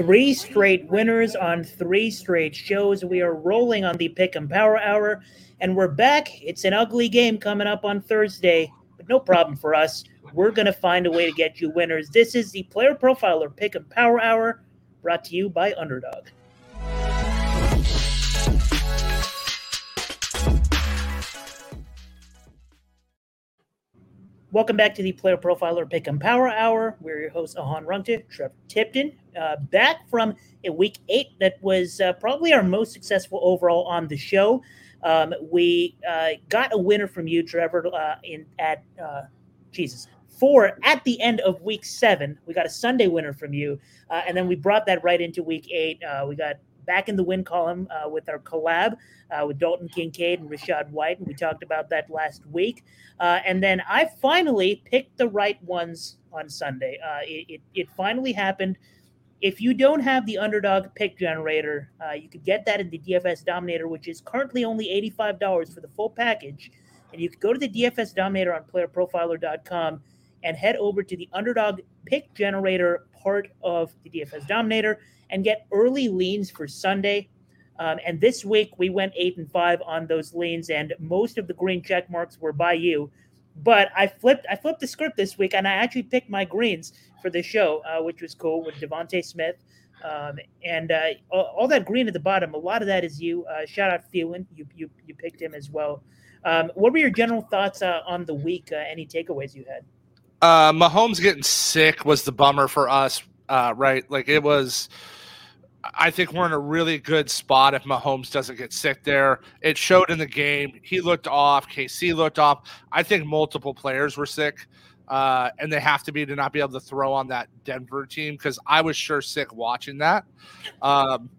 three straight winners on three straight shows. We are rolling on the Pick 'Em Power Hour, and we're back. It's an ugly game coming up on Thursday, but no problem for us. We're going to find a way to get you winners. This is the Player Profiler Pick 'Em Power Hour brought to you by Underdog. Welcome back to the Player Profiler Pick 'Em Power Hour. We're your hosts, Ahaan Rungta, Trevor Tipton, uh, back from a week eight that was uh, probably our most successful overall on the show. Um, we uh, got a winner from you, Trevor, uh, in at uh, Jesus four at the end of week seven. We got a Sunday winner from you, uh, and then we brought that right into week eight. we got back in the win column uh, with our collab uh, with Dalton Kincaid and Rachaad White. And we talked about that last week. Uh, and then I finally picked the right ones on Sunday. Uh, it, it, it, finally happened. If you don't have the underdog pick generator, uh, you could get that in the DFS Dominator, which is currently only $85 for the full package. And you could go to the DFS Dominator on playerprofiler.com and head over to the underdog pick generator part of the DFS Dominator and get early leans for Sunday. Um, and this week we went eight and five on those leans, and most of the green check marks were by you. But I flipped I flipped the script this week, and I actually picked my greens for the show, uh, which was cool with DeVonta Smith. Um, and uh, all, that green at the bottom, a lot of that is you. Uh, shout out Thielen, you, you you picked him as well. Um, what were your general thoughts uh, on the week? Uh, any takeaways you had? Uh, Mahomes getting sick was the bummer for us, uh, right? Like it was I think we're in a really good spot if Mahomes doesn't get sick there. It showed in the game. He looked off. KC looked off. I think multiple players were sick, uh, and they have to be to not be able to throw on that Denver team because I was sure sick watching that. Um,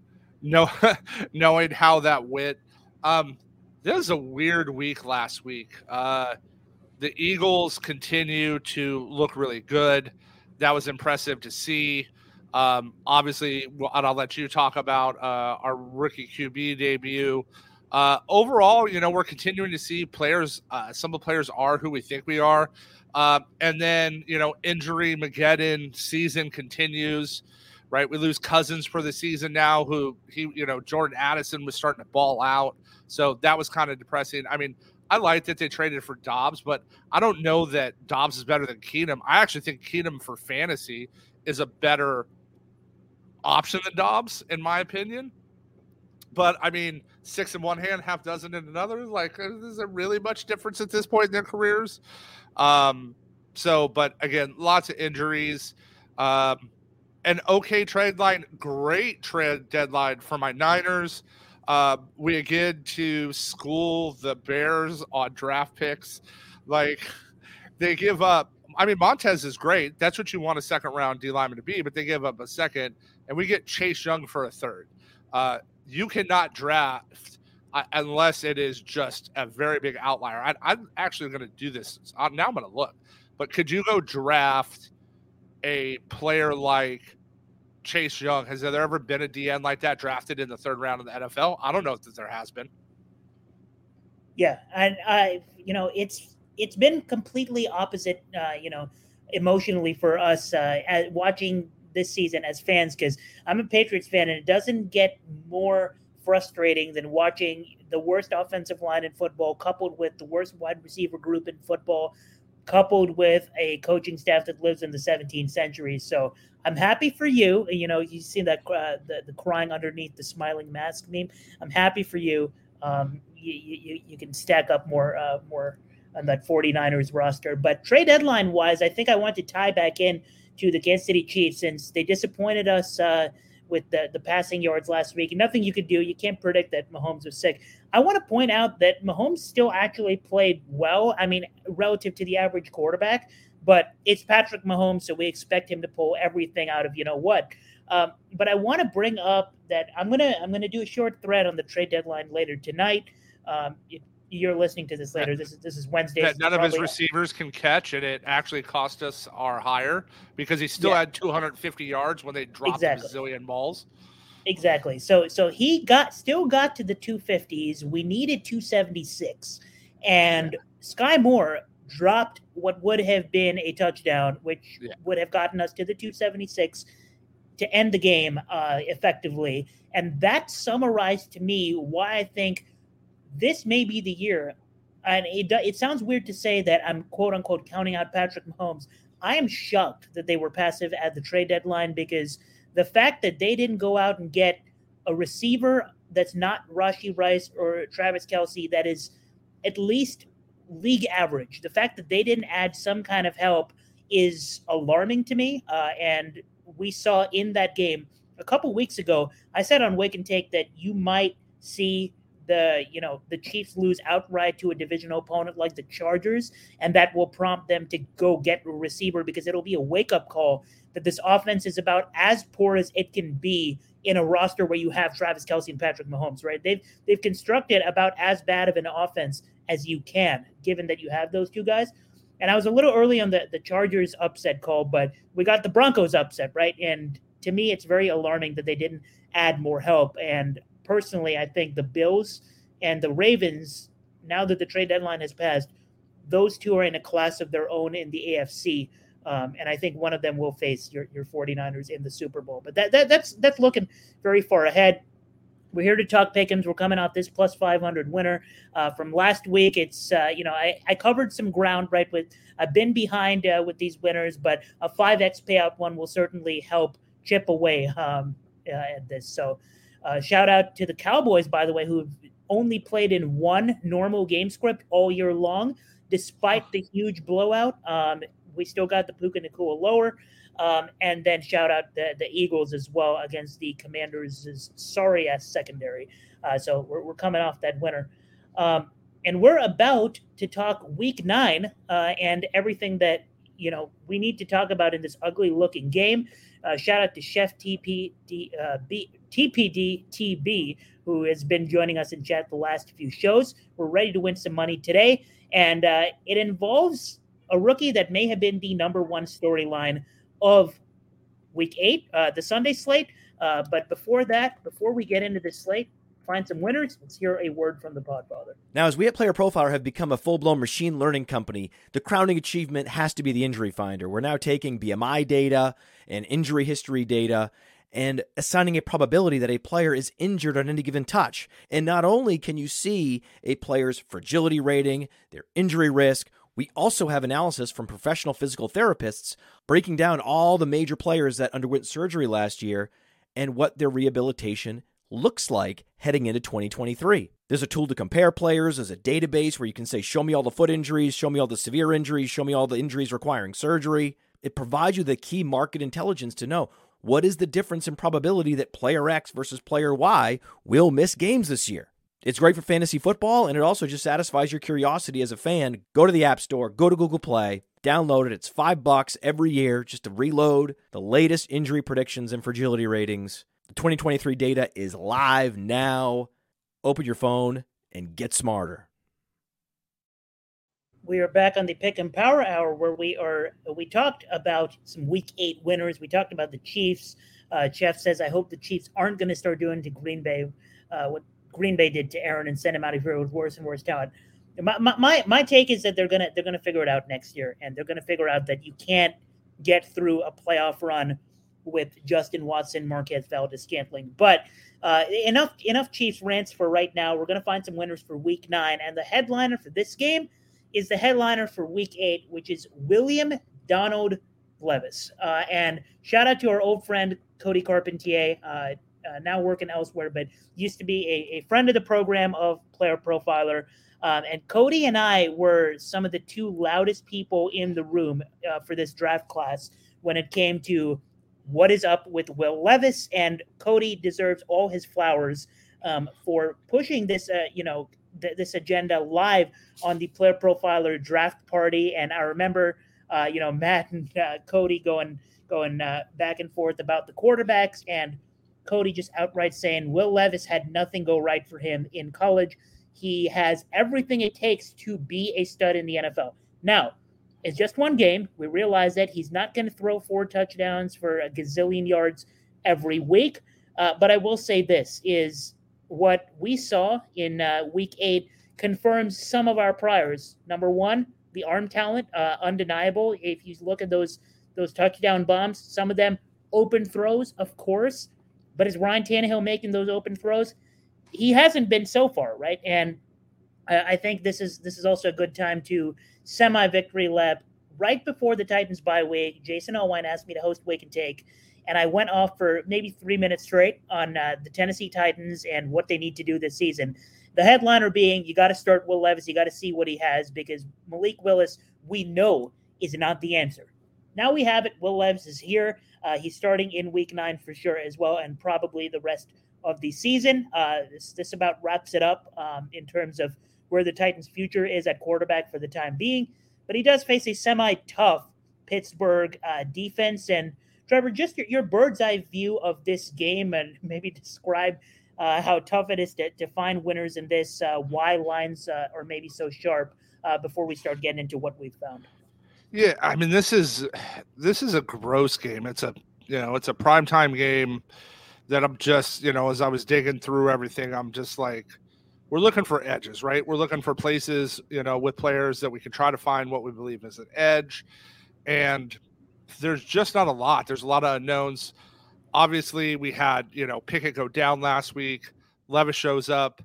no, knowing how that went. Um, this was a weird week last week. Uh, the Eagles continue to look really good. That was impressive to see. Um, obviously, and I'll let you talk about uh, our rookie QB debut. Uh, overall, you know, we're continuing to see players. Uh, some of the players are who we think we are, uh, and then you know, injury Mageddon season continues. Right, we lose Cousins for the season now. Who he, you know, Jordan Addison was starting to ball out, so that was kind of depressing. I mean, I like that they traded for Dobbs, but I don't know that Dobbs is better than Keenum. I actually think Keenum for fantasy is a better option than Dobbs, in my opinion. But I mean, six in one hand, half dozen in another. Like, uh, is there really much difference at this point in their careers? Um, so, but again, lots of injuries. Um, an okay trade line, great trade deadline for my Niners. Uh, we again to school the Bears on draft picks. Like, they give up. I mean, Montez is great. That's what you want a second round D lineman to be, but they give up a second and we get Chase Young for a third. Uh, you cannot draft uh, unless it is just a very big outlier. I, am actually going to do this. Uh, now I'm going to look. But could you go draft a player like Chase Young? Has there ever been a DN like that drafted in the third round of the NFL? I don't know if there has been. Yeah, and I, you know, it's it's been completely opposite. Uh, you know, emotionally for us uh, watching this season as fans because I'm a Patriots fan and it doesn't get more frustrating than watching the worst offensive line in football coupled with the worst wide receiver group in football coupled with a coaching staff that lives in the 17th century. So I'm happy for you. You know, you see that uh, the, the crying underneath the smiling mask meme. I'm happy for you. Um, you, you, you can stack up more uh, more on that 49ers roster. But trade deadline wise, I think I want to tie back in to the Kansas City Chiefs since they disappointed us uh, with the, the passing yards last week. Nothing you could do. You can't predict that Mahomes was sick. I want to point out that Mahomes still actually played well. I mean, relative to the average quarterback, but it's Patrick Mahomes, so we expect him to pull everything out of you know what. Um, but I want to bring up that I'm gonna I'm gonna do a short thread on the trade deadline later tonight. Um, it, you're listening to this later. This is this is Wednesday. That none of his receivers can catch, and it actually cost us our higher because he still yeah. had 250 yards when they dropped exactly. a bazillion balls. Exactly. So so he got still got to the 250s. We needed 276, and Skyy Moore dropped what would have been a touchdown, which yeah. would have gotten us to the 276 to end the game uh, effectively. And that summarized to me why I think this may be the year. And it, it sounds weird to say that I'm quote unquote counting out Patrick Mahomes. I am shocked that they were passive at the trade deadline because the fact that they didn't go out and get a receiver that's not Rashee Rice or Travis Kelce that is at least league average. The fact that they didn't add some kind of help is alarming to me. Uh, and we saw in that game a couple weeks ago, I said on Wake and Take that you might see the you know the Chiefs lose outright to a divisional opponent like the Chargers, and that will prompt them to go get a receiver because it'll be a wake up call that this offense is about as poor as it can be in a roster where you have Travis Kelce and Patrick Mahomes, right? They've they've constructed about as bad of an offense as you can, given that you have those two guys. And I was a little early on the, the Chargers upset call, but we got the Broncos upset, right? And to me, it's very alarming that they didn't add more help. And personally, I think the Bills and the Ravens, now that the trade deadline has passed, those two are in a class of their own in the AFC. Um, and I think one of them will face your, your 49ers in the Super Bowl. But that, that that's that's looking very far ahead. We're here to talk Pick'ems. We're coming off this plus 500 winner uh, from last week. It's, uh, you know, I, I covered some ground, right? With I've been behind uh, with these winners, but a 5X payout one will certainly help chip away um, uh, at this. So uh, shout out to the Cowboys, by the way, who've only played in one normal game script all year long, despite the huge blowout. Um, we still got the Puka Nacua lower. Um, and then shout out the, the Eagles as well against the Commanders' sorry ass secondary. Uh, so we're, we're coming off that winner. Um, and we're about to talk week nine uh, and everything that you know we need to talk about in this ugly looking game. Uh, shout out to Chef TPD, uh, B, TPD TB, who has been joining us in chat the last few shows. We're ready to win some money today, and uh, it involves a rookie that may have been the number one storyline of week eight, uh, the Sunday slate. Uh, but before that, before we get into the slate, find some winners. Let's hear a word from the Podfather. Now, as we at Player Profiler have become a full blown machine learning company, the crowning achievement has to be the injury finder. We're now taking BMI data and injury history data and assigning a probability that a player is injured on any given touch. And not only can you see a player's fragility rating, their injury risk, we also have analysis from professional physical therapists breaking down all the major players that underwent surgery last year and what their rehabilitation looks like heading into 2023. There's a tool to compare players, there's a database where you can say, Show me all the foot injuries, show me all the severe injuries, show me all the injuries requiring surgery. It provides you the key market intelligence to know what is the difference in probability that player X versus player Y will miss games this year. It's great for fantasy football, and it also just satisfies your curiosity as a fan. Go to the App Store, go to Google Play, download it. It's five bucks every year just to reload the latest injury predictions and fragility ratings. The 2023 data is live now. Open your phone and get smarter. We are back on the Pick 'Em Power Hour where we are. We talked about some Week Eight winners. We talked about the Chiefs. Uh, Jeff says, "I hope the Chiefs aren't going to start doing to Green Bay uh, what Green Bay did to Aaron and send him out of here with worse and worse talent. My, my, my take is that they're gonna they're gonna figure it out next year, and they're gonna figure out that you can't get through a playoff run with Justin Watson, Marquez Valdes-Scantling. But uh, enough enough Chiefs rants for right now. We're gonna find some winners for Week Nine, and the headliner for this game is the headliner for Week Eight, which is William Donald Levis. Uh, and shout out to our old friend Cody Carpentier. Uh, uh, now working elsewhere, but used to be a, a friend of the program of Player Profiler. Um, and Cody and I were some of the two loudest people in the room uh, for this draft class when it came to what is up with Will Levis. And Cody deserves all his flowers um, for pushing this, uh, you know, th- this agenda live on the Player Profiler draft party. And I remember, uh, you know, Matt and uh, Cody going going uh, back and forth about the quarterbacks and Cody just outright saying Will Levis had nothing go right for him in college. He has everything it takes to be a stud in the NFL. Now, it's just one game. We realize that he's not going to throw four touchdowns for a gazillion yards every week. Uh, but I will say this is what we saw in uh, week eight confirms some of our priors. Number one, the arm talent, uh, undeniable. If you look at those those touchdown bombs, some of them open throws, of course, but is Ryan Tannehill making those open throws? He hasn't been so far, right? And I think this is this is also a good time to semi victory lap right before the Titans bye week. Jason Allwine asked me to host Wake and Take, and I went off for maybe three minutes straight on uh, the Tennessee Titans and what they need to do this season. The headliner being you got to start Will Levis, you got to see what he has because Malik Willis, we know, is not the answer. Now we have it. Will Levis is here. Uh, he's starting in week nine for sure as well, and probably the rest of the season. Uh, this, this about wraps it up um, in terms of where the Titans' future is at quarterback for the time being. But he does face a semi tough Pittsburgh uh, defense. And Trevor, just your, your, bird's eye view of this game and maybe describe uh, how tough it is to, to find winners in this, uh, why lines uh, are maybe so sharp uh, before we start getting into what we've found. Yeah, I mean this is this is a gross game. It's a you know it's a prime time game that I'm just you know as I was digging through everything, I'm just like we're looking for edges, right? We're looking for places you know with players that we can try to find what we believe is an edge, and there's just not a lot. There's a lot of unknowns. Obviously, we had you know Pickett go down last week. Levis shows up.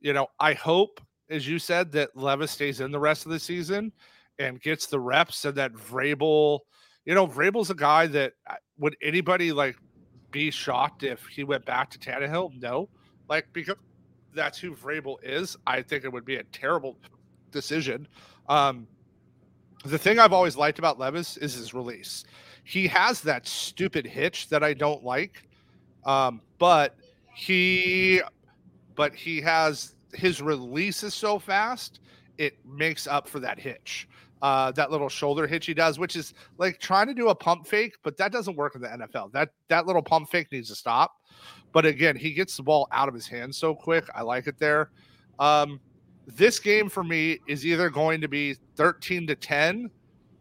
You know, I hope, as you said, that Levis stays in the rest of the season and gets the reps and that Vrabel, you know, Vrabel's a guy that uh, would anybody like be shocked if he went back to Tannehill? No, like because that's who Vrabel is. I think it would be a terrible decision. Um, the thing I've always liked about Levis is his release. He has that stupid hitch that I don't like, um, but he, but he has his release is so fast it makes up for that hitch uh, that little shoulder hitch he does, which is like trying to do a pump fake, but that doesn't work in the NFL. That that little pump fake needs to stop. But again, he gets the ball out of his hands so quick. I like it there. Um, this game for me is either going to be 13 to 10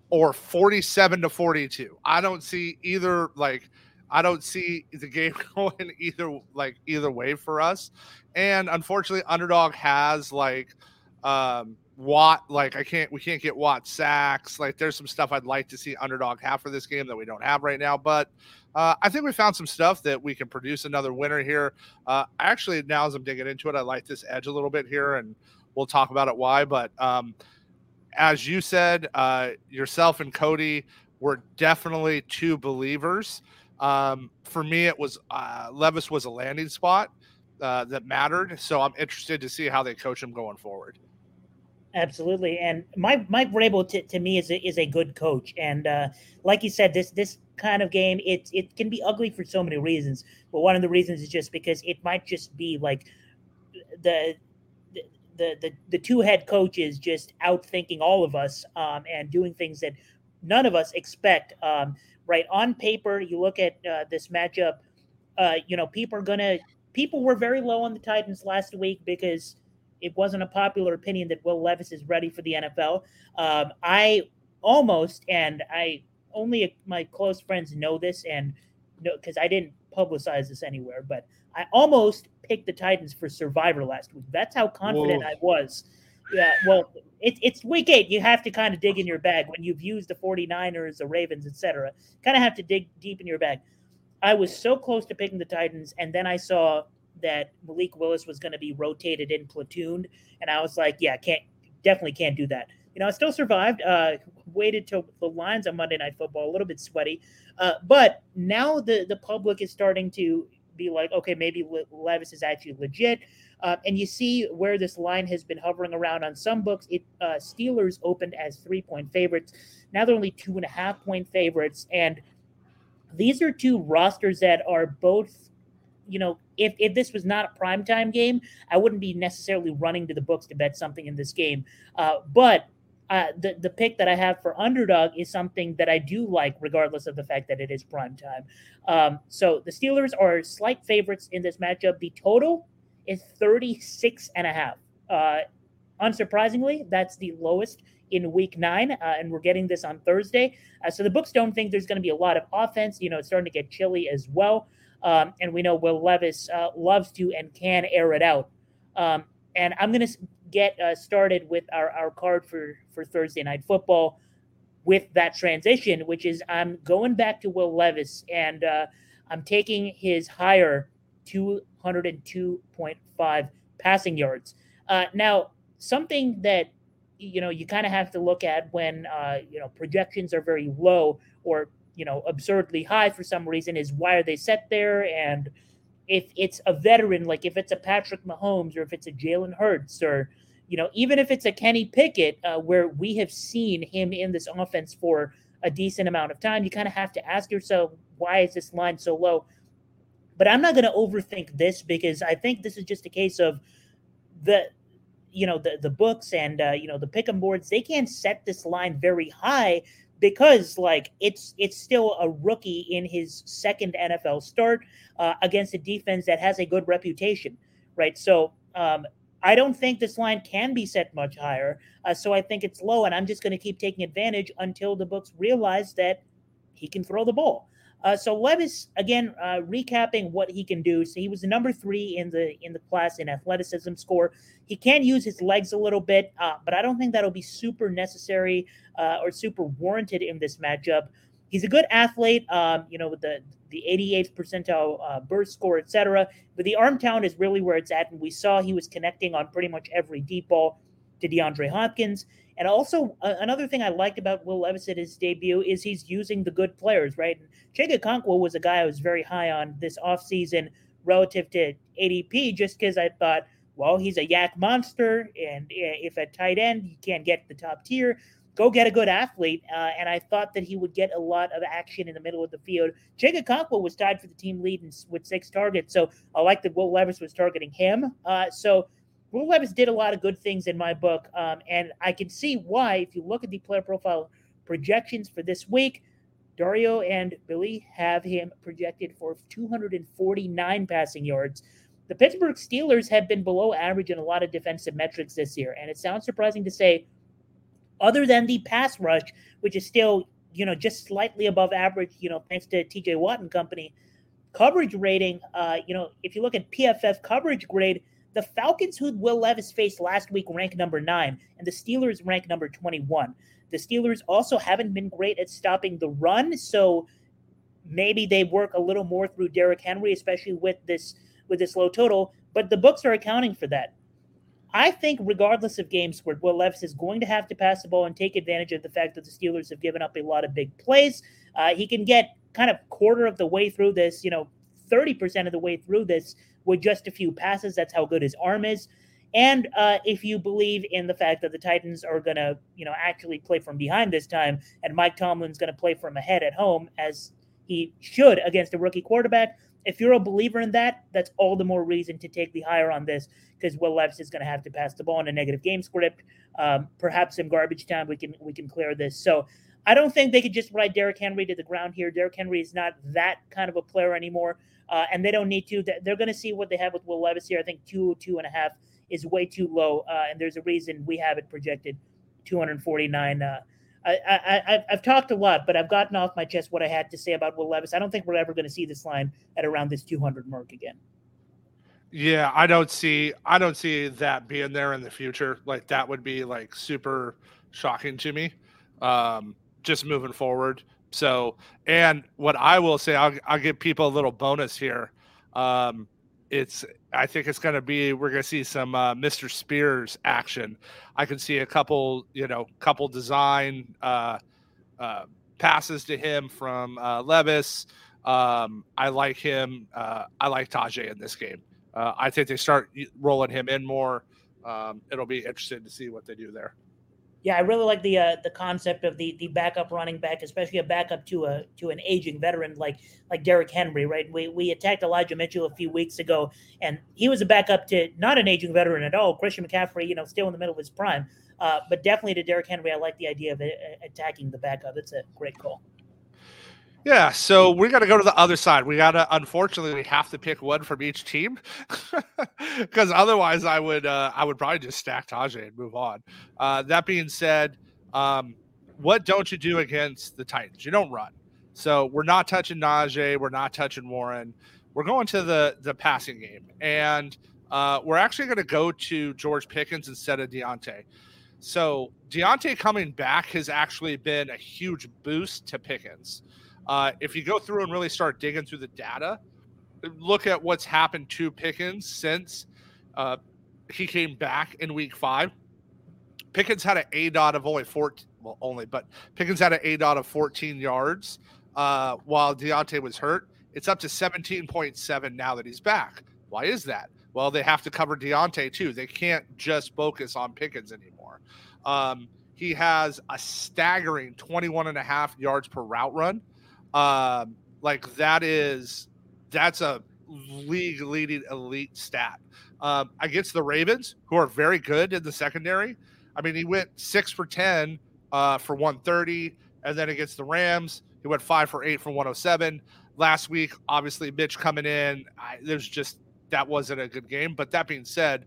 or 47 to 42. I don't see either like I don't see the game going either like either way for us. And unfortunately, underdog has like um Watt, like I can't, we can't get Watt sacks. Like there's some stuff I'd like to see underdog have for this game that we don't have right now. But uh, I think we found some stuff that we can produce another winner here. Uh, actually, now as I'm digging into it, I like this edge a little bit here, and we'll talk about it why. But um, as you said, uh, yourself and Cody were definitely two believers. Um, for me, it was uh, Levis was a landing spot uh, that mattered. So I'm interested to see how they coach him going forward. Absolutely, and Mike Mike Vrabel to, to me is a, is a good coach, and uh, like you said, this this kind of game it it can be ugly for so many reasons. But one of the reasons is just because it might just be like the the the, the two head coaches just outthinking all of us um, and doing things that none of us expect. Um, right on paper, you look at uh, this matchup. Uh, you know, people are gonna people were very low on the Titans last week because it wasn't a popular opinion that Will Levis is ready for the NFL. Um, I almost, and I only my close friends know this, and because I didn't publicize this anywhere, but I almost picked the Titans for Survivor last week. That's how confident Whoa. I was. Yeah, well, it, it's week eight. You have to kind of dig in your bag when you've used the 49ers, the Ravens, etc. Kind of have to dig deep in your bag. I was so close to picking the Titans, and then I saw that Malik Willis was going to be rotated in platoon, and I was like, yeah, can't definitely can't do that. You know, I still survived. Uh, waited till the lines on Monday Night Football, a little bit sweaty, uh, but now the the public is starting to be like, okay, maybe Levis is actually legit. Uh, and you see where this line has been hovering around on some books. It uh, Steelers opened as three point favorites. Now they're only two and a half point favorites, and these are two rosters that are both you know, if, if this was not a primetime game, I wouldn't be necessarily running to the books to bet something in this game. Uh, but uh, the the pick that I have for underdog is something that I do like, regardless of the fact that it is prime time. Um, so the Steelers are slight favorites in this matchup. The total is 36 and a half. Uh, unsurprisingly, that's the lowest in week nine, uh, and we're getting this on Thursday. Uh, so the books don't think there's going to be a lot of offense. You know, it's starting to get chilly as well. Um, and we know Will Levis uh, loves to and can air it out. Um, and I'm going to get uh, started with our, our card for, for Thursday Night Football. with that transition, which is I'm going back to Will Levis and uh, I'm taking his higher 202.5 passing yards. Uh, now, something that you know you kind of have to look at when uh, you know projections are very low or you know absurdly high for some reason is why are they set there? And if it's a veteran like if it's a Patrick Mahomes or if it's a Jalen Hurts or you know even if it's a Kenny Pickett uh, where we have seen him in this offense for a decent amount of time you kind of have to ask yourself why is this line so low? But I'm not going to overthink this because I think this is just a case of the you know the the books and uh, you know the pick'em boards they can't set this line very high because like it's it's still a rookie in his second NFL start uh, against a defense that has a good reputation, right? So um, I don't think this line can be set much higher. Uh, so I think it's low, and I'm just going to keep taking advantage until the books realize that he can throw the ball. Uh, so Levis, again, uh, recapping what he can do. So he was the number three in the in the class in athleticism score. He can use his legs a little bit, uh, but I don't think that'll be super necessary uh, or super warranted in this matchup. He's a good athlete, um, you know, with the the 88th percentile uh, burst score, etc. But the arm talent is really where it's at, and we saw he was connecting on pretty much every deep ball to DeAndre Hopkins. And also, uh, another thing I liked about Will Levis at his debut is he's using the good players, right? Chig Okonkwo was a guy I was very high on this offseason relative to ADP just because I thought, well, he's a YAC monster. And if at tight end, you can't get the top tier, go get a good athlete. Uh, and I thought that he would get a lot of action in the middle of the field. Chig Okonkwo was tied for the team lead in, with six targets. So I like that Will Levis was targeting him. Uh, so Will Levis did a lot of good things in my book, um, and I can see why. If you look at the player profile projections for this week, Dario and Billy have him projected for 249 passing yards. The Pittsburgh Steelers have been below average in a lot of defensive metrics this year, and it sounds surprising to say, other than the pass rush, which is still you know just slightly above average, you know, thanks to T.J. Watt and company. Coverage rating, uh, you know, if you look at PFF coverage grade, the Falcons, who Will Levis faced last week, rank number nine, and the Steelers rank number 21. The Steelers also haven't been great at stopping the run, so maybe they work a little more through Derrick Henry, especially with this with this low total. But the books are accounting for that. I think, regardless of game score, Will Levis is going to have to pass the ball and take advantage of the fact that the Steelers have given up a lot of big plays. Uh, he can get kind of quarter of the way through this, you know, 30% of the way through this with just a few passes. That's how good his arm is. And uh, if you believe in the fact that the Titans are going to, you know, actually play from behind this time, and Mike Tomlin's going to play from ahead at home as he should against a rookie quarterback, if you're a believer in that, that's all the more reason to take the higher on this because Will Levis is going to have to pass the ball in a negative game script. Um, perhaps in garbage time we can we can clear this. So I don't think they could just ride Derrick Henry to the ground here. Derrick Henry is not that kind of a player anymore uh, and they don't need to. They're going to see what they have with Will Levis here. I think two, two and a half is way too low, uh, and there's a reason we have it projected 249. Uh, I, I, I've talked a lot, but I've gotten off my chest what I had to say about Will Levis. I don't think we're ever going to see this line at around this 200 mark again. Yeah, I don't see I don't see that being there in the future. Like that would be like super shocking to me. Um, just moving forward. So, and what I will say, I'll, I'll give people a little bonus here. Um, it's, I think it's going to be, we're going to see some uh, Mr. Spears action. I can see a couple, you know, couple design uh, uh, passes to him from uh, Levis. Um, I like him. Uh, I like Tyjae in this game. Uh, I think they start rolling him in more. Um, it'll be interesting to see what they do there yeah, I really like the uh, the concept of the the backup running back, especially a backup to a to an aging veteran like like Derrick Henry, right? We we attacked Elijah Mitchell a few weeks ago, and he was a backup to not an aging veteran at all. Christian McCaffrey, you know, still in the middle of his prime, uh, but definitely to Derrick Henry, I like the idea of uh, attacking the backup. It's a great call. Yeah, so we got to go to the other side. We got to, unfortunately, we have to pick one from each team because otherwise, I would, uh, I would probably just stack Tyjae and move on. Uh, that being said, um, what don't you do against the Titans? You don't run. So we're not touching Najee. We're not touching Warren. We're going to the the passing game, and uh, we're actually going to go to George Pickens instead of Diontae. So Diontae coming back has actually been a huge boost to Pickens. Uh, if you go through and really start digging through the data, look at what's happened to Pickens since uh, he came back in week five. Pickens had an A dot of only 14, well, only, but Pickens had an A dot of 14 yards uh, while Diontae was hurt. It's up to 17.7 now that he's back. Why is that? Well, they have to cover Diontae too. They can't just focus on Pickens anymore. Um, he has a staggering 21 and a half yards per route run. Um, like that is that's a league leading elite stat. Um, against the Ravens, who are very good in the secondary. I mean, he went six for 10 uh, for 130. And then against the Rams, he went five for eight for 107. Last week, obviously, Mitch coming in, I, there's just that wasn't a good game. But that being said,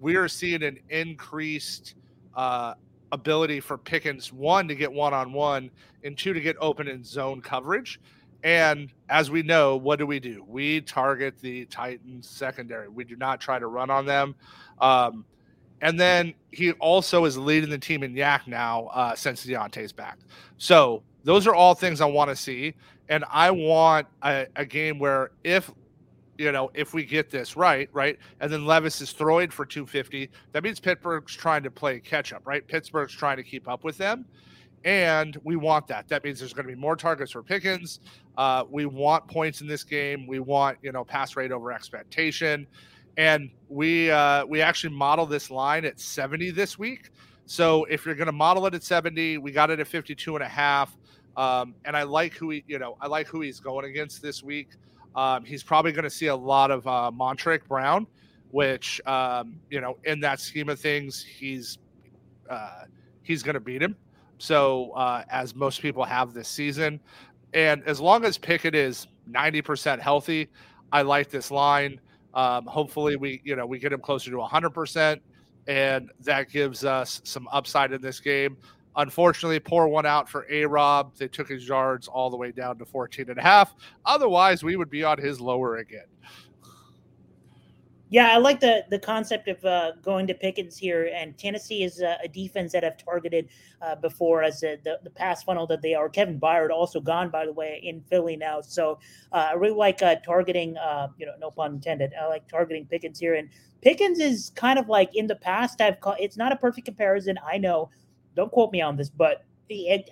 we are seeing an increased uh, ability for Pickens one to get one on one, and two to get open in zone coverage. And as we know, what do we do? We target the Titans secondary. We do not try to run on them. Um, and then he also is leading the team in YAC now uh, since Diontae's back. So those are all things I want to see. And I want a, a game where if you know, if we get this right, right, and then Levis is throwing for 250, that means Pittsburgh's trying to play catch up, right? Pittsburgh's trying to keep up with them. And we want that. That means there's going to be more targets for Pickens. Uh, we want points in this game. We want, you know, pass rate over expectation. And we uh, we actually model this line at 70 this week. So if you're going to model it at 70, we got it at 52 and a half. Um, and I like who he, you know, I like who he's going against this week. Um, he's probably going to see a lot of uh, Brown, which um, you know, in that scheme of things, he's uh, he's going to beat him. So uh, as most people have this season, and as long as Pickett is ninety percent healthy, I like this line. Um, hopefully, we you know we get him closer to hundred percent, and that gives us some upside in this game. Unfortunately, pour one out for A Rob. They took his yards all the way down to 14 and a half. Otherwise, we would be on his lower again. Yeah, I like the the concept of uh, going to Pickens here, and Tennessee is a, a defense that I've targeted uh, before as a, the the pass funnel that they are. Kevin Byard also gone, by the way, in Philly now, so uh, I really like uh, targeting. Uh, you know, no pun intended. I like targeting Pickens here, and Pickens is kind of like in the past. I've called it's not a perfect comparison, I know, don't quote me on this, but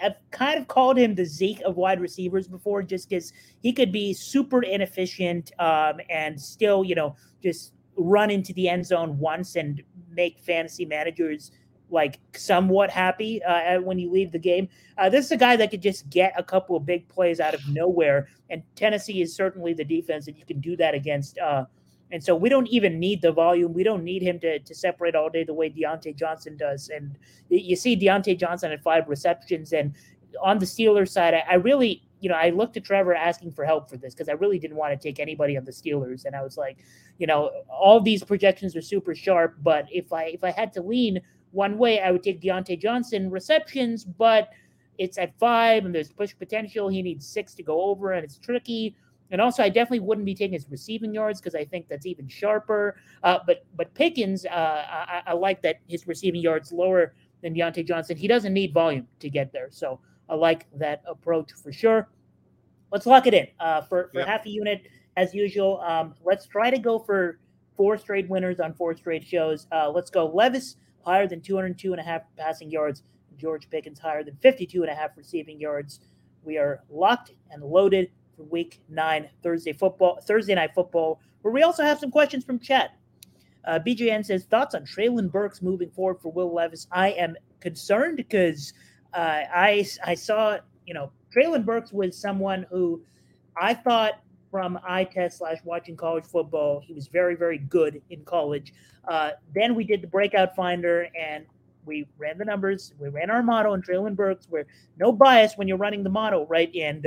I've kind of called him the Zeke of wide receivers before, just because he could be super inefficient um, and still, you know, just run into the end zone once and make fantasy managers like somewhat happy uh, when you leave the game. Uh, this is a guy that could just get a couple of big plays out of nowhere, and Tennessee is certainly the defense that you can do that against. Uh, and so we don't even need the volume. We don't need him to, to separate all day the way Diontae Johnson does. And you see Diontae Johnson at five receptions. And on the Steelers side, I, I really, you know, I looked at Trevor asking for help for this because I really didn't want to take anybody on the Steelers. And I was like, you know, all these projections are super sharp. But if I if I had to lean one way, I would take Diontae Johnson receptions, but it's at five and there's push potential. He needs six to go over, and it's tricky. And also, I definitely wouldn't be taking his receiving yards because I think that's even sharper. Uh, but but Pickens, uh, I, I, like that his receiving yards lower than Diontae Johnson. He doesn't need volume to get there, so I like that approach for sure. Let's lock it in uh, for for yep. half a unit as usual. Um, let's try to go for four straight winners on four straight shows. Uh, let's go Levis higher than 202 and a half passing yards. George Pickens higher than 52 and a half receiving yards. We are locked and loaded for Week Nine Thursday football, Thursday night football, where we also have some questions from chat. Uh, BJN says thoughts on Treylon Burks moving forward for Will Levis. I am concerned because uh, I I saw you know Treylon Burks was someone who I thought from eye test slash watching college football he was very very good in college. Uh, then we did the breakout finder and we ran the numbers. We ran our model and Treylon Burks. Where no bias when you're running the model, right? And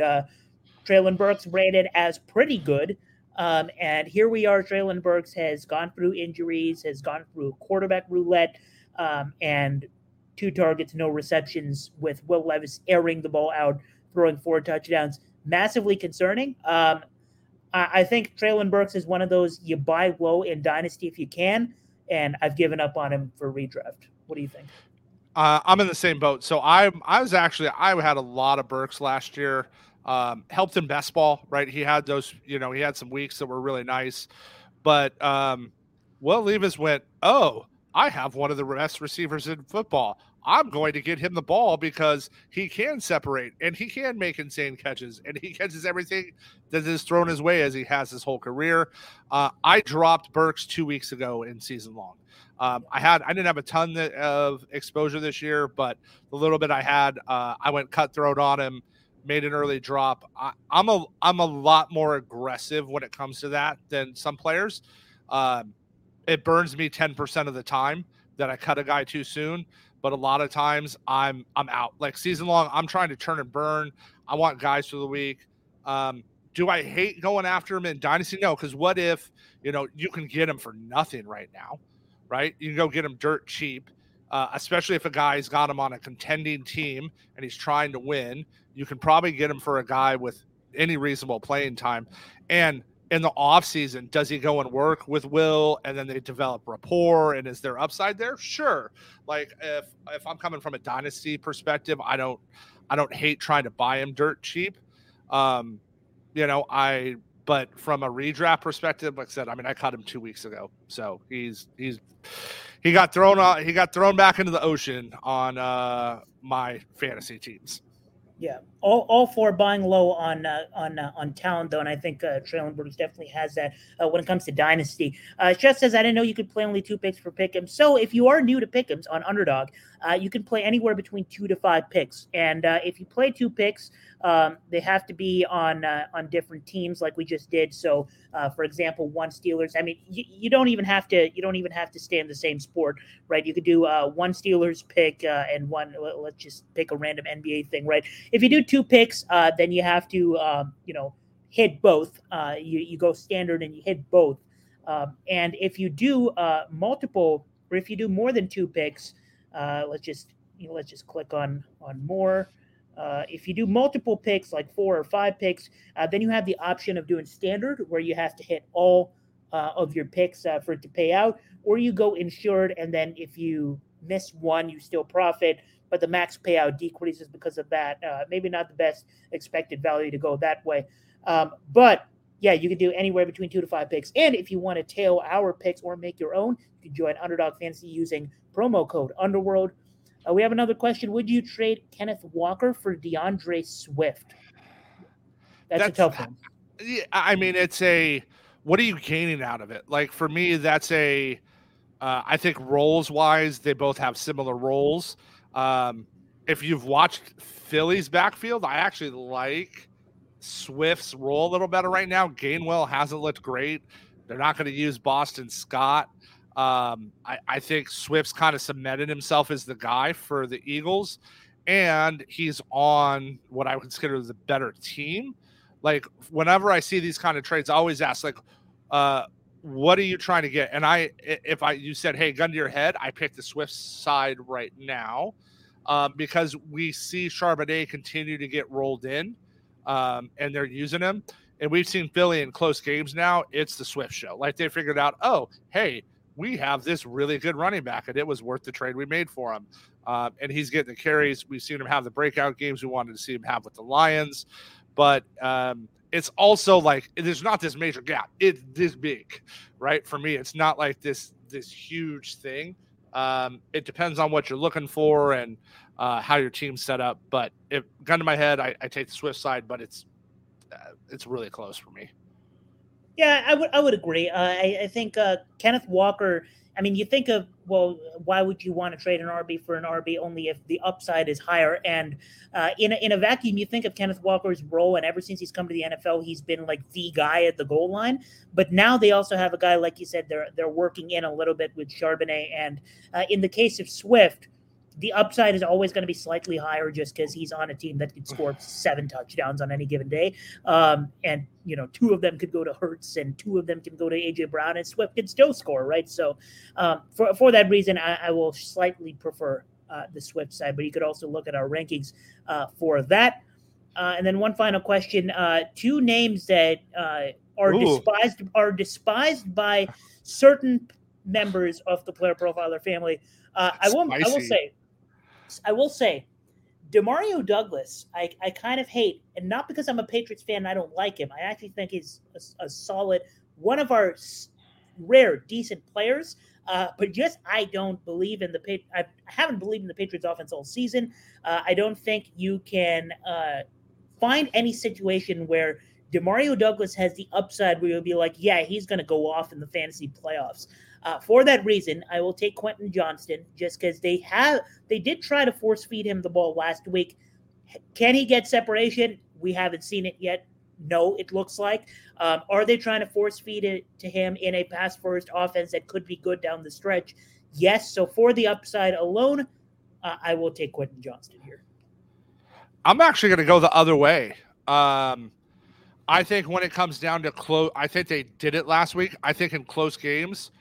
Treylon Burks rated as pretty good. Um, and here we are. Treylon Burks has gone through injuries, has gone through quarterback roulette, um, and two targets, no receptions, with Will Levis airing the ball out, throwing four touchdowns. Massively concerning. Um, I, I, think Treylon Burks is one of those you buy low in Dynasty if you can, and I've given up on him for redraft. What do you think? Uh, I'm in the same boat. So I I was actually I had a lot of Burks last year. Um, helped in best ball, right? He had those, you know, he had some weeks that were really nice. But um, Will Levis went, oh, I have one of the best receivers in football. I'm going to get him the ball because he can separate and he can make insane catches and he catches everything that is thrown his way as he has his whole career. Uh, I dropped Burks two weeks ago in season long. Um, I had I didn't have a ton of exposure this year, but the little bit I had, uh, I went cutthroat on him, made an early drop. I, am a I'm a lot more aggressive when it comes to that than some players. Um, it burns me 10% of the time that I cut a guy too soon but a lot of times I'm I'm out. Like season long, I'm trying to turn and burn. I want guys for the week. Um, do I hate going after him in dynasty? No, because what if you know you can get him for nothing right now, right? You can go get him dirt cheap, uh, especially if a guy's got him on a contending team and he's trying to win. You can probably get him for a guy with any reasonable playing time, and in the off season, does he go and work with Will and then they develop rapport and is there upside there? Sure. Like if if I'm coming from a dynasty perspective, I don't I don't hate trying to buy him dirt cheap. Um, you know, I but from a redraft perspective, like I said, I mean I caught him two weeks ago. So he's he's he got thrown on he got thrown back into the ocean on uh my fantasy teams. Yeah, all, all for buying low on uh, on uh, on talent though, and I think uh, Treylon Burks definitely has that uh, when it comes to dynasty. Uh, says I didn't know you could play only two picks for Pick'em. So if you are new to Pick'ems on Underdog, uh, you can play anywhere between two to five picks, and uh, if you play two picks, um, they have to be on uh, on different teams, like we just did. So, for example, one Steelers. I mean, you, you, don't even have to you don't even have to stay in the same sport, right? You could do one Steelers pick and one. Let's just pick a random NBA thing, right? If you do two picks, uh, then you have to um, you know hit both. Uh, you you go standard and you hit both. Um, and if you do multiple, or if you do more than two picks, let's just you know, let's just click on on more. Uh, if you do multiple picks, like four or five picks, uh, then you have the option of doing standard, where you have to hit all uh, of your picks uh, for it to pay out, or you go insured, and then if you miss one, you still profit, but the max payout decreases because of that. Uh, maybe not the best expected value to go that way, um, but yeah, you can do anywhere between two to five picks. And if you want to tail our picks or make your own, you can join Underdog Fantasy using promo code Underworld uh, we have another question. Would you trade Kenneth Walker for DeAndre Swift? That's, that's a tough one. Yeah, I mean, it's a what are you gaining out of it? Like for me, that's a. Uh, I think roles wise, they both have similar roles. Um, if you've watched Philly's backfield, I actually like Swift's role a little better right now. Gainwell hasn't looked great. They're not going to use Boston Scott. Um, I, I think Swift's kind of cemented himself as the guy for the Eagles, and he's on what I would consider the better team. Like whenever I see these kind of trades, I always ask like, uh, "What are you trying to get?" And I, if I you said, "Hey, gun to your head," I pick the Swift side right now um, because we see Charbonnet continue to get rolled in, um, and they're using him. And we've seen Philly in close games now. It's the Swift show. Like they figured out, oh, hey, we have this really good running back, and it was worth the trade we made for him. Uh, and he's getting the carries. We've seen him have the breakout games we wanted to see him have with the Lions, but um, it's also like there's not this major gap. It's this big, right? For me, it's not like this this huge thing. Um, it depends on what you're looking for and uh, how your team's set up. But if gun to my head, I, I take the Swift side, but it's uh, it's really close for me. Yeah, I would I would agree. Uh, I, I think uh, Kenneth Walker. I mean, you think of well, why would you want to trade an RB for an RB only if the upside is higher? And uh, in a, in a vacuum, you think of Kenneth Walker's role, and ever since he's come to the NFL, he's been like the guy at the goal line. But now they also have a guy, like you said, they're they're working in a little bit with Charbonnet, and uh, in the case of Swift the upside is always going to be slightly higher just because he's on a team that could score seven touchdowns on any given day. Um, and, you know, two of them could go to Hurts and two of them can go to AJ Brown and Swift can still score, right? So um, for, for that reason, I, I will slightly prefer uh, the Swift side, but you could also look at our rankings uh, for that. Uh, and then one final question: uh, two names that uh, are Ooh. despised are despised by certain members of the player profiler family. Uh, I will I will say I will say, Demario Douglas, I, I kind of hate, and not because I'm a Patriots fan, I don't like him. I actually think he's a, a solid, one of our rare, decent players. Uh, but just I don't believe in the I haven't believed in the Patriots offense all season. Uh, I don't think you can uh, find any situation where Demario Douglas has the upside where you'll be like, yeah, he's going to go off in the fantasy playoffs. Uh, for that reason, I will take Quentin Johnston just because they have they did try to force feed him the ball last week. Can he get separation? We haven't seen it yet. No, it looks like. Um, are they trying to force feed it to him in a pass first offense that could be good down the stretch? Yes. So for the upside alone, uh, I will take Quentin Johnston here. I'm actually going to go the other way. Um, I think when it comes down to close, I think they did it last week. I think in close games,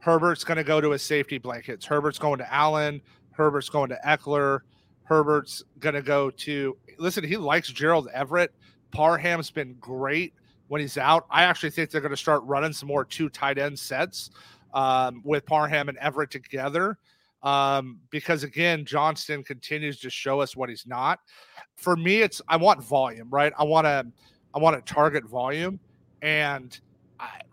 Herbert's going to go to his safety blankets. Herbert's going to Allen. Herbert's going to Ekeler. Herbert's going to go to, listen, he likes Gerald Everett. Parham's been great when he's out. I actually think they're going to start running some more two tight end sets um, with Parham and Everett together. Um, because again, Johnston continues to show us what he's not. For me, it's I want volume, right? I want to I want to target volume, and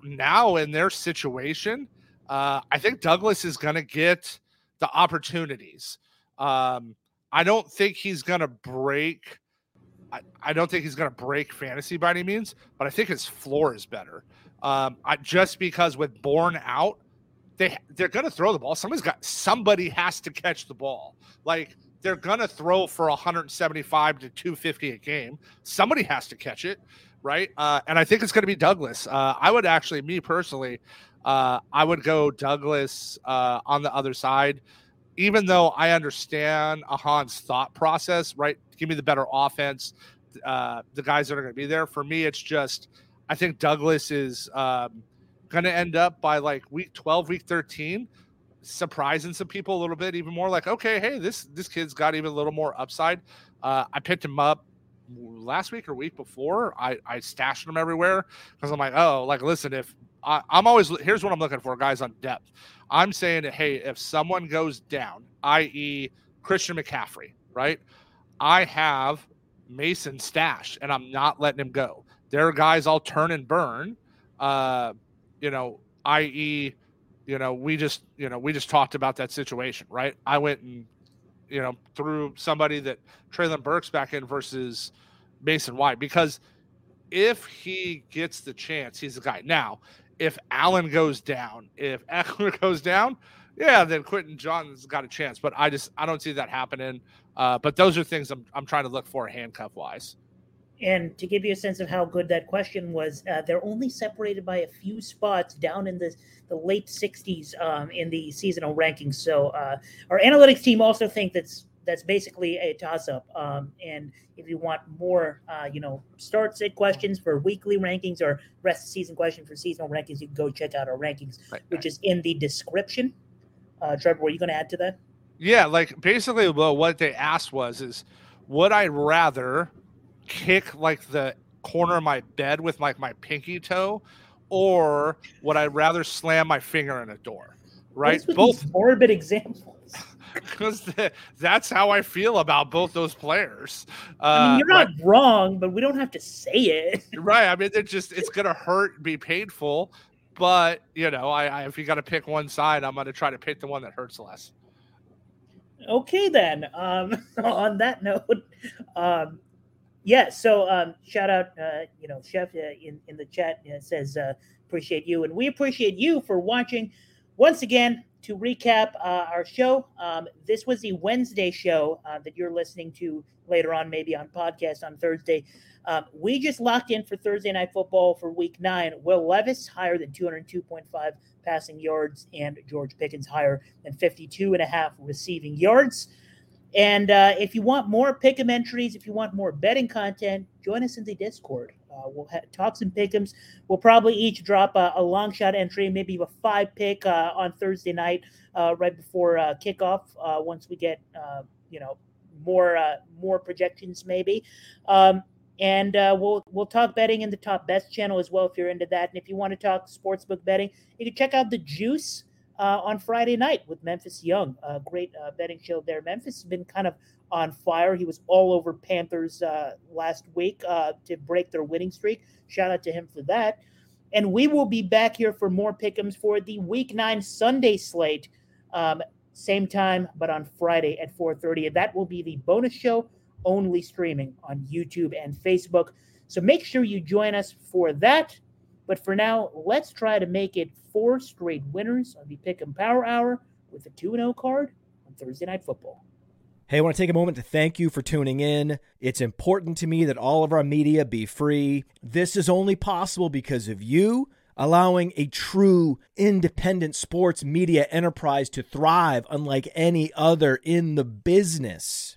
now in their situation, uh, I think Douglas is going to get the opportunities. Um, I don't think he's going to break I, I don't think he's going to break fantasy by any means, but I think his floor is better. Um, I, just because with Bourne out, they they're going to throw the ball. Somebody's got somebody has to catch the ball. Like they're going to throw for 175 to 250 a game. Somebody has to catch it, right? Uh, and I think it's going to be Douglas. Uh, I would actually, me personally, uh, I would go Douglas uh, on the other side even though I understand Ahaan's thought process, right? Give me the better offense, uh, the guys that are going to be there. For me, it's just I think Douglas is um, going to end up by like week 12, week 13, surprising some people a little bit, even more like, okay, hey, this this kid's got even a little more upside. Uh, I picked him up last week or week before. I, I stashed him everywhere because I'm like, oh, like listen, if I, I'm always here's what I'm looking for, guys on depth. I'm saying that hey, if someone goes down, i.e., Christian McCaffrey, right? I have Mason stash, and I'm not letting him go. There are guys I'll turn and burn. Uh, you know, i.e., you know, we just you know we just talked about that situation, right? I went and you know threw somebody that Treylon Burks back in versus Mason White because if he gets the chance, he's the guy. Now, if Allen goes down, if Ekeler goes down, yeah, then Quentin Johnston's got a chance. But I just I don't see that happening. Uh, but those are things I'm I'm trying to look for handcuff wise. And to give you a sense of how good that question was, uh, they're only separated by a few spots down in the, the late 60s um, in the seasonal rankings. So uh, our analytics team also think that's that's basically a toss up. Um, and if you want more, uh, you know, start sit questions for weekly rankings or rest of season question for seasonal rankings, you can go check out our rankings, right, which right. is in the description. Uh, Trevor, were you going to add to that? Yeah, like basically, well, what they asked was, is would I rather kick like the corner of my bed with like my pinky toe, or would I rather slam my finger in a door? Right, both morbid examples because that's how I feel about both those players. Uh, I mean, you're not like, wrong, but we don't have to say it, right? I mean, it just it's gonna hurt, be painful, but you know, I, I if you got to pick one side, I'm gonna try to pick the one that hurts less. Okay, then. Um, on that note, um, yeah. So um, shout out, uh, you know, Chef uh, in in the chat uh, says uh, appreciate you, and we appreciate you for watching. Once again, to recap uh, our show, um, this was the Wednesday show uh, that you're listening to later on, maybe on podcast on Thursday. Um, we just locked in for Thursday night football for week nine. Will Levis higher than 202.5 passing yards, and George Pickens higher than 52 and a half receiving yards. And uh, if you want more pick'em entries, if you want more betting content, join us in the Discord. Uh, we'll have talks and pick'ems. We'll probably each drop a, a long shot entry, maybe a five pick uh, on Thursday night, uh, right before uh, kickoff. Uh, once we get you know more more projections, maybe. Um, and we'll we'll talk betting in the top best channel as well if you're into that. And if you want to talk sportsbook betting, you can check out the Juice uh, on Friday night with Memphis Young. A great uh, betting show there. Memphis has been kind of on fire. He was all over Panthers uh, last week uh, to break their winning streak. Shout out to him for that. And we will be back here for more pick 'ems for the Week Nine Sunday slate. Um, same time, but on Friday at 4:30. And that will be the bonus show only streaming on YouTube and Facebook. So make sure you join us for that. But for now, let's try to make it four straight winners on the Pick 'Em Power Hour with a 2 0 card on Thursday Night Football. Hey, I want to take a moment to thank you for tuning in. It's important to me that all of our media be free. This is only possible because of you allowing a true independent sports media enterprise to thrive unlike any other in the business.